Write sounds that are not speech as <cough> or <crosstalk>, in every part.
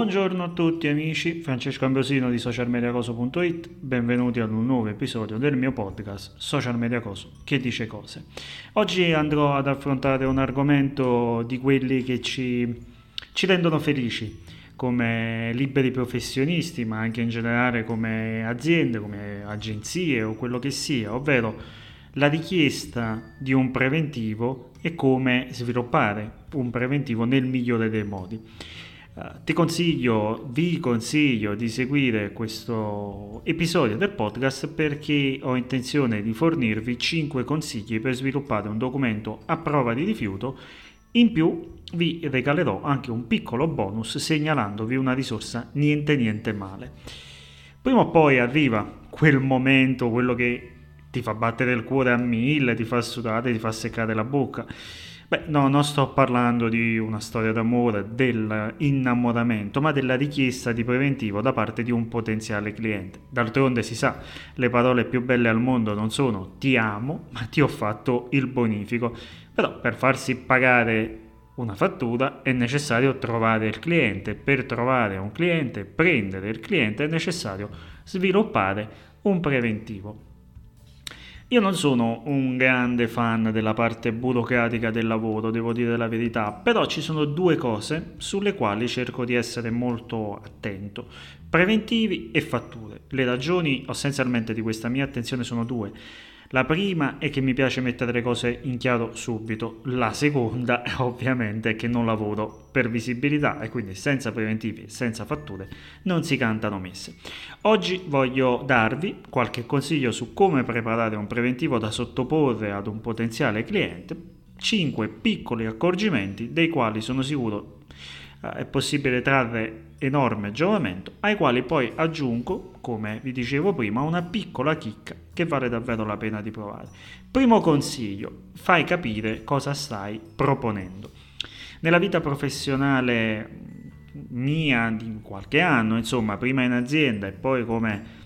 Buongiorno a tutti amici, Francesco Ambrosino di socialmediacoso.it, benvenuti ad un nuovo episodio del mio podcast Social Media Coso che dice cose. Oggi andrò ad affrontare un argomento di quelli che ci, ci rendono felici come liberi professionisti, ma anche in generale come aziende, come agenzie o quello che sia, ovvero la richiesta di un preventivo e come sviluppare un preventivo nel migliore dei modi. Uh, ti consiglio, vi consiglio di seguire questo episodio del podcast perché ho intenzione di fornirvi 5 consigli per sviluppare un documento a prova di rifiuto. In più vi regalerò anche un piccolo bonus segnalandovi una risorsa niente niente male. Prima o poi arriva quel momento, quello che ti fa battere il cuore a mille, ti fa sudare, ti fa seccare la bocca Beh, no, non sto parlando di una storia d'amore, dell'innamoramento, ma della richiesta di preventivo da parte di un potenziale cliente. D'altronde si sa, le parole più belle al mondo non sono ti amo, ma ti ho fatto il bonifico. Però per farsi pagare una fattura è necessario trovare il cliente. Per trovare un cliente, prendere il cliente, è necessario sviluppare un preventivo. Io non sono un grande fan della parte burocratica del lavoro, devo dire la verità, però ci sono due cose sulle quali cerco di essere molto attento. Preventivi e fatture. Le ragioni essenzialmente di questa mia attenzione sono due. La prima è che mi piace mettere le cose in chiaro subito, la seconda <laughs> ovviamente è che non lavoro per visibilità e quindi senza preventivi, senza fatture non si cantano messe. Oggi voglio darvi qualche consiglio su come preparare un preventivo da sottoporre ad un potenziale cliente, 5 piccoli accorgimenti dei quali sono sicuro eh, è possibile trarre enorme giovamento, ai quali poi aggiungo, come vi dicevo prima, una piccola chicca che vale davvero la pena di provare. Primo consiglio, fai capire cosa stai proponendo. Nella vita professionale mia di qualche anno, insomma, prima in azienda e poi come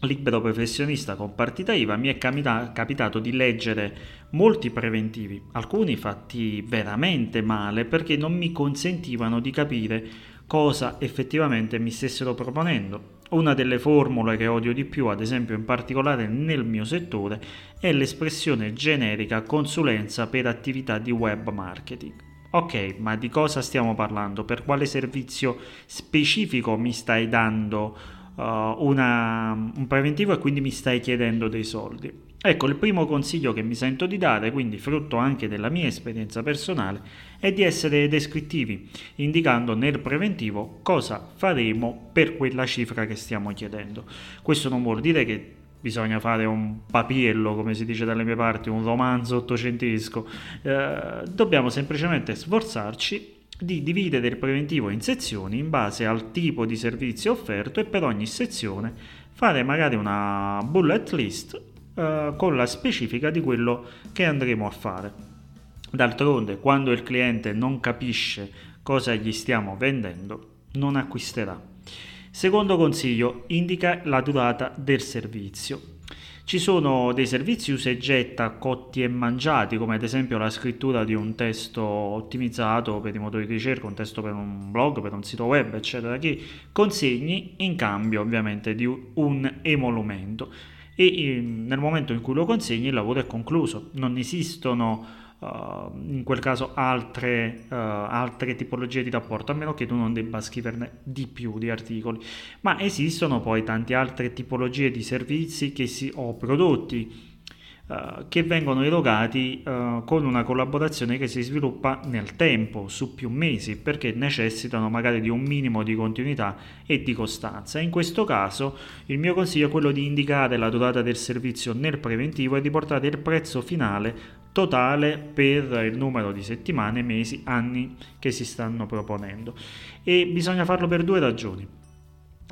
libero professionista con partita IVA, mi è capitato di leggere molti preventivi, alcuni fatti veramente male perché non mi consentivano di capire cosa effettivamente mi stessero proponendo. Una delle formule che odio di più, ad esempio in particolare nel mio settore, è l'espressione generica consulenza per attività di web marketing. Ok, ma di cosa stiamo parlando? Per quale servizio specifico mi stai dando uh, una, un preventivo e quindi mi stai chiedendo dei soldi? Ecco, il primo consiglio che mi sento di dare, quindi frutto anche della mia esperienza personale, è di essere descrittivi, indicando nel preventivo cosa faremo per quella cifra che stiamo chiedendo. Questo non vuol dire che bisogna fare un papiello, come si dice dalle mie parti, un romanzo ottocentesco, eh, dobbiamo semplicemente sforzarci di dividere il preventivo in sezioni in base al tipo di servizio offerto e per ogni sezione fare magari una bullet list eh, con la specifica di quello che andremo a fare. D'altronde, quando il cliente non capisce cosa gli stiamo vendendo, non acquisterà. Secondo consiglio, indica la durata del servizio. Ci sono dei servizi usa e getta cotti e mangiati, come ad esempio la scrittura di un testo ottimizzato per i motori di ricerca, un testo per un blog, per un sito web, eccetera, che consegni in cambio ovviamente di un emolumento e nel momento in cui lo consegni il lavoro è concluso, non esistono Uh, in quel caso altre, uh, altre, tipologie di rapporto, a meno che tu non debba scriverne di più di articoli. Ma esistono poi tante altre tipologie di servizi si, o prodotti uh, che vengono erogati con una collaborazione che si sviluppa nel tempo, su più mesi, perché necessitano magari di un minimo di continuità e di costanza. In questo caso il mio consiglio è quello di indicare la durata del servizio nel preventivo e di portare il prezzo finale totale per il numero di settimane, mesi, anni che si stanno proponendo. E bisogna farlo per due ragioni.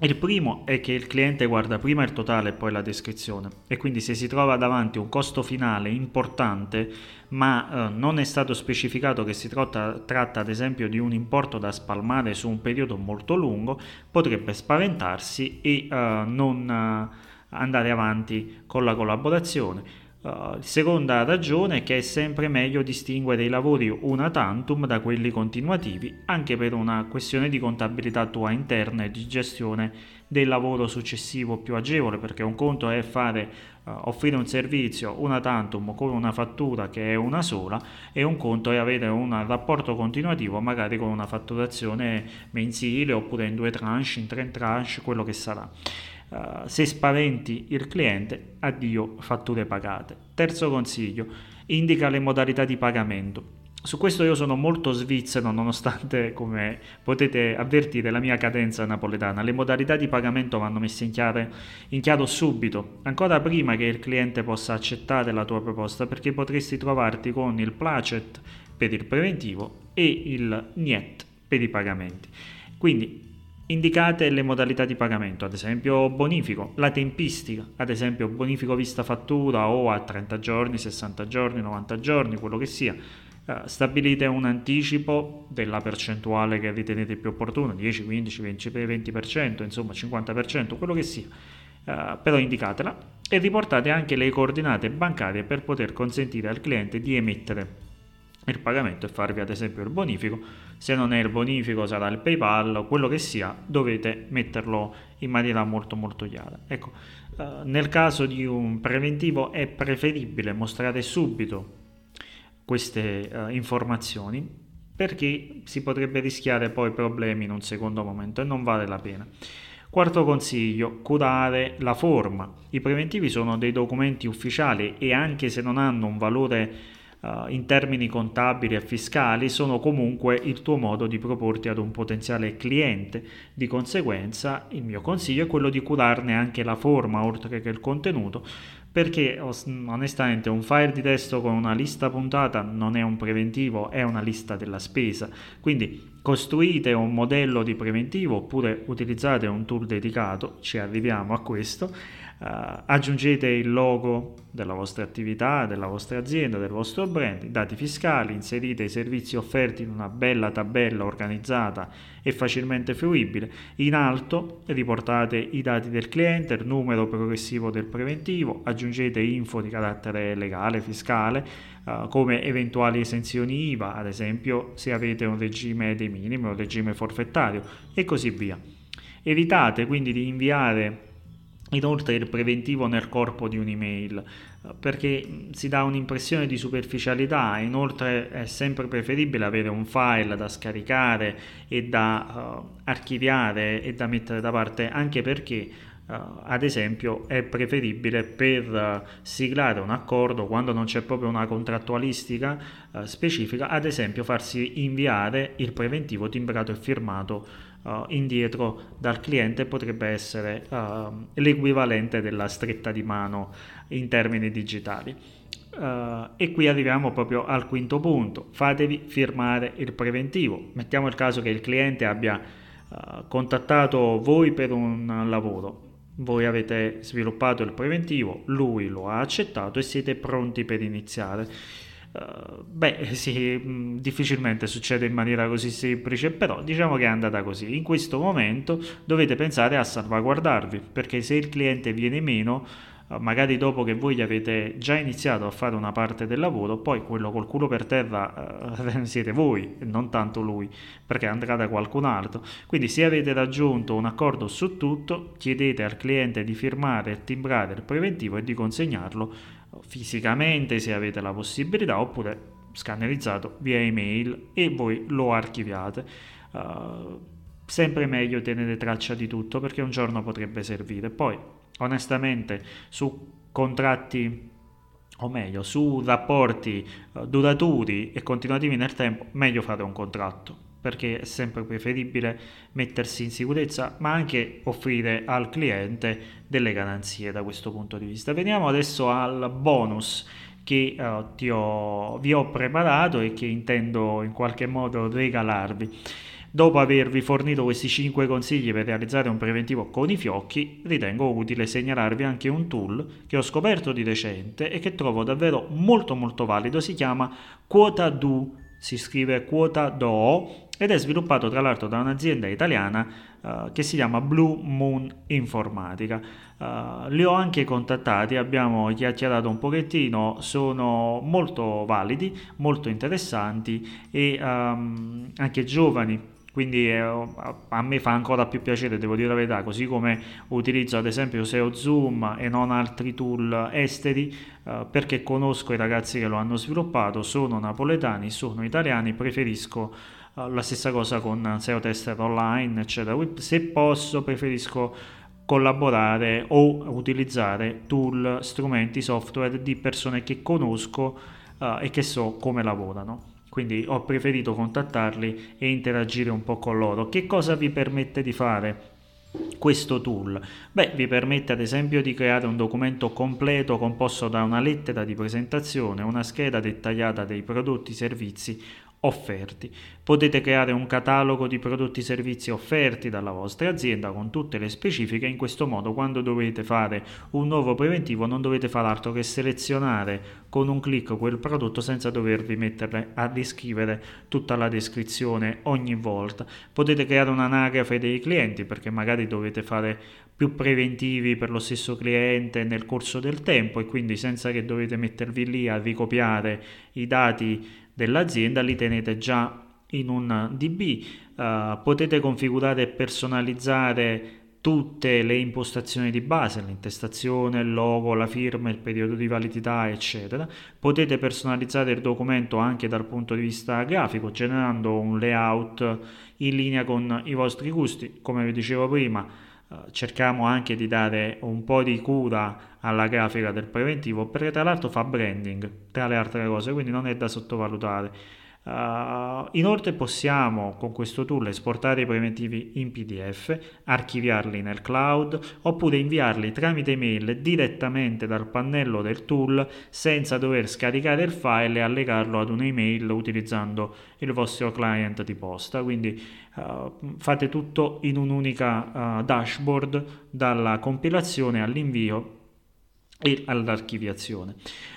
Il primo è che il cliente guarda prima il totale e poi la descrizione. E quindi se si trova davanti un costo finale importante ma eh, non è stato specificato che si tratta, tratta, ad esempio di un importo da spalmare su un periodo molto lungo potrebbe spaventarsi e eh, non eh, andare avanti con la collaborazione Uh, seconda ragione è che è sempre meglio distinguere i lavori una tantum da quelli continuativi, anche per una questione di contabilità tua interna e di gestione del lavoro successivo più agevole, perché un conto è fare, uh, offrire un servizio una tantum con una fattura che è una sola e un conto è avere un rapporto continuativo magari con una fatturazione mensile oppure in due tranche, in tre tranche, quello che sarà. Uh, se spaventi il cliente, addio fatture pagate. Terzo consiglio, indica le modalità di pagamento. Su questo io sono molto svizzero nonostante, come potete avvertire, la mia cadenza napoletana. Le modalità di pagamento vanno messe in, chiare, in chiaro subito, ancora prima che il cliente possa accettare la tua proposta, perché potresti trovarti con il placet per il preventivo e il niet per i pagamenti. Quindi Indicate le modalità di pagamento, ad esempio bonifico, la tempistica, ad esempio bonifico vista fattura o a 30 giorni, 60 giorni, 90 giorni, quello che sia. Uh, stabilite un anticipo della percentuale che ritenete più opportuna, 10, 15, 20, 20%, insomma 50%, quello che sia. Uh, però indicatela e riportate anche le coordinate bancarie per poter consentire al cliente di emettere il pagamento e farvi ad esempio il bonifico. Se non è il bonifico sarà il PayPal, quello che sia, dovete metterlo in maniera molto molto chiara. Ecco, eh, nel caso di un preventivo è preferibile mostrare subito queste eh, informazioni perché si potrebbe rischiare poi problemi in un secondo momento e non vale la pena. Quarto consiglio, curare la forma. I preventivi sono dei documenti ufficiali e anche se non hanno un valore uh, in termini contabili e fiscali sono comunque il tuo modo di proporti ad un potenziale cliente. Di conseguenza il mio consiglio è quello di curarne anche la forma oltre che il contenuto perché onestamente un file di testo con una lista puntata non è un preventivo, è una lista della spesa. Quindi costruite un modello di preventivo oppure utilizzate un tool dedicato, ci arriviamo a questo, Uh, aggiungete il logo della vostra attività, della vostra azienda, del vostro brand, i dati fiscali, inserite i servizi offerti in una bella tabella organizzata e facilmente fruibile. In alto riportate i dati del cliente, il numero progressivo del preventivo, aggiungete info di carattere legale, fiscale, uh, come eventuali esenzioni IVA, ad esempio se avete un regime dei minimi, un regime forfettario e così via. Evitate quindi di inviare Inoltre il preventivo nel corpo di un'email perché si dà un'impressione di superficialità, inoltre è sempre preferibile avere un file da scaricare e da uh, archiviare e da mettere da parte anche perché uh, ad esempio è preferibile per uh, siglare un accordo quando non c'è proprio una contrattualistica specifica, ad esempio farsi inviare il preventivo timbrato e firmato uh, indietro dal cliente potrebbe essere uh, l'equivalente della stretta di mano in termini digitali. Uh, e qui arriviamo proprio al quinto punto, fatevi firmare il preventivo. Mettiamo il caso che il cliente abbia uh, contattato voi per un lavoro, voi avete sviluppato il preventivo, lui lo ha accettato e siete pronti per iniziare. Uh, beh, <laughs> sì, difficilmente succede in maniera così semplice, però diciamo che è andata così. In questo momento dovete pensare a salvaguardarvi, perché se il cliente viene meno, uh, magari dopo che voi avete già iniziato a fare una parte del lavoro, poi quello col culo per terra uh, <laughs> siete voi e non tanto lui, perché andrà da qualcun altro. Quindi se avete raggiunto un accordo su tutto, chiedete al cliente di firmare e timbrare il preventivo e di consegnarlo fisicamente se avete la possibilità oppure scannerizzato via email e voi lo archiviate. Uh, sempre meglio tenere traccia di tutto perché un giorno potrebbe servire. Poi, onestamente, su contratti o meglio, su rapporti uh, duraturi e continuativi nel tempo, meglio fare un contratto perché è sempre preferibile mettersi in sicurezza, ma anche offrire al cliente delle garanzie da questo punto di vista. Veniamo adesso al bonus che uh, ho, vi ho preparato e che intendo in qualche modo regalarvi. Dopo avervi fornito questi 5 consigli per realizzare un preventivo con i fiocchi, ritengo utile segnalarvi anche un tool che ho scoperto di recente e che trovo davvero molto molto valido, si chiama Quota Do, si scrive Quota Do ed è sviluppato tra l'altro da un'azienda italiana uh, che si chiama Blue Moon Informatica. Uh, li ho anche contattati, abbiamo chiacchierato un pochettino, sono molto validi, molto interessanti e um, anche giovani quindi eh, a me fa ancora più piacere, devo dire la verità, così come utilizzo ad esempio SEO Zoom e non altri tool esteri, perché conosco i ragazzi che lo hanno sviluppato, sono napoletani, sono italiani, preferisco la stessa cosa con SEO Tester Online, eccetera. Se posso, preferisco collaborare o utilizzare tool, strumenti, software di persone che conosco uh, e che so come lavorano quindi ho preferito contattarli e interagire un po' con loro. Che cosa vi permette di fare? Questo tool? Beh, vi permette ad esempio di creare un documento completo composto da una lettera di presentazione, una scheda dettagliata dei prodotti, servizi offerti. Potete creare un catalogo di prodotti e servizi offerti dalla vostra azienda con tutte le specifiche, in questo modo quando dovete fare un nuovo preventivo non dovete fare altro che selezionare con un clic quel prodotto senza dovervi mettere a riscrivere tutta la descrizione ogni volta. Potete creare un'anagrafe dei clienti perché magari dovete fare più preventivi per lo stesso cliente nel corso del tempo e quindi senza che dovete mettervi lì a ricopiare i dati dell'azienda li tenete già in un DB, uh, eh, potete configurare e personalizzare tutte le impostazioni di base, l'intestazione, il logo, la firma, il periodo di validità, eccetera. Potete personalizzare il documento anche dal punto di vista grafico, generando un layout in linea con i vostri gusti, come vi dicevo prima cerchiamo anche di dare un po' di cura alla grafica del preventivo perché tra l'altro fa branding tra le altre cose quindi non è da sottovalutare Uh, inoltre possiamo con questo tool esportare i preventivi in PDF, archiviarli nel cloud oppure inviarli tramite email direttamente dal pannello del tool senza dover scaricare il file e allegarlo ad un'email utilizzando il vostro client di posta. Quindi uh, fate tutto in un'unica uh, dashboard dalla compilazione all'invio e all'archiviazione.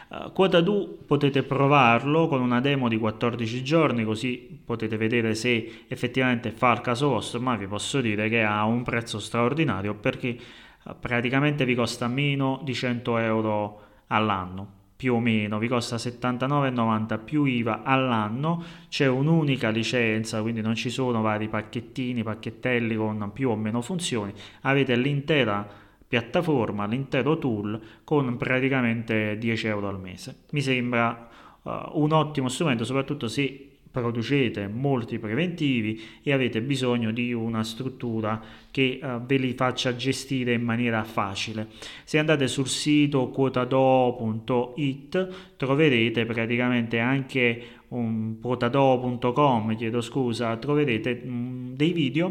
Uh, Quota Do potete provarlo con una demo di 14 giorni così potete vedere se effettivamente fa il caso vostro, ma vi posso dire che ha un prezzo straordinario perché uh, praticamente vi costa meno di 100 euro all'anno più o meno, vi costa 79,90 più IVA all'anno, c'è un'unica licenza, quindi non ci sono vari pacchettini, pacchettelli con più o meno funzioni, avete l'intera piattaforma, l'intero tool con praticamente 10 euro al mese. Mi sembra uh, un ottimo strumento, soprattutto se producete molti preventivi e avete bisogno di una struttura che uh, ve li faccia gestire in maniera facile. Se andate sul sito quotado.it troverete praticamente anche un quotado.com, chiedo scusa, troverete um, dei video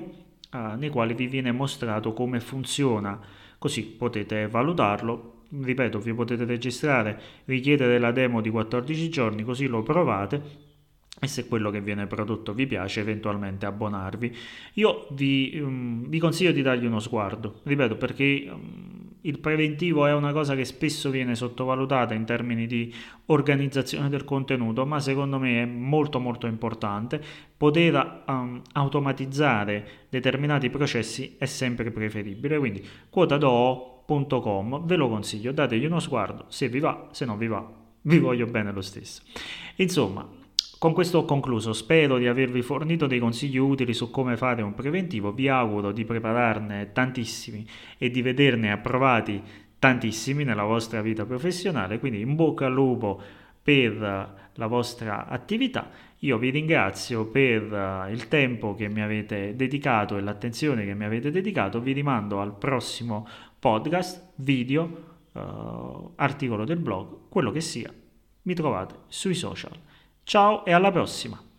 uh, nei quali vi viene mostrato come funziona così potete valutarlo. Ripeto vi potete registrare richiedere la demo di 14 giorni così lo provate. E se quello che viene prodotto vi piace eventualmente abbonarvi. Io vi, um, vi consiglio di dargli uno sguardo. Ripeto perché um, il preventivo è una cosa che spesso viene sottovalutata in termini di organizzazione del contenuto, ma secondo me è molto molto importante. Poter um, automatizzare determinati processi è sempre preferibile, quindi quotado.com ve lo consiglio, dategli uno sguardo, se vi va, se non vi va, vi voglio bene lo stesso. Insomma, con questo ho concluso, spero di avervi fornito dei consigli utili su come fare un preventivo, vi auguro di prepararne tantissimi e di vederne approvati tantissimi nella vostra vita professionale, quindi in bocca al lupo per la vostra attività. Io vi ringrazio per il tempo che mi avete dedicato e l'attenzione che mi avete dedicato, vi rimando al prossimo podcast, video, uh, articolo del blog, quello che sia, mi trovate sui social. Ciao e alla prossima!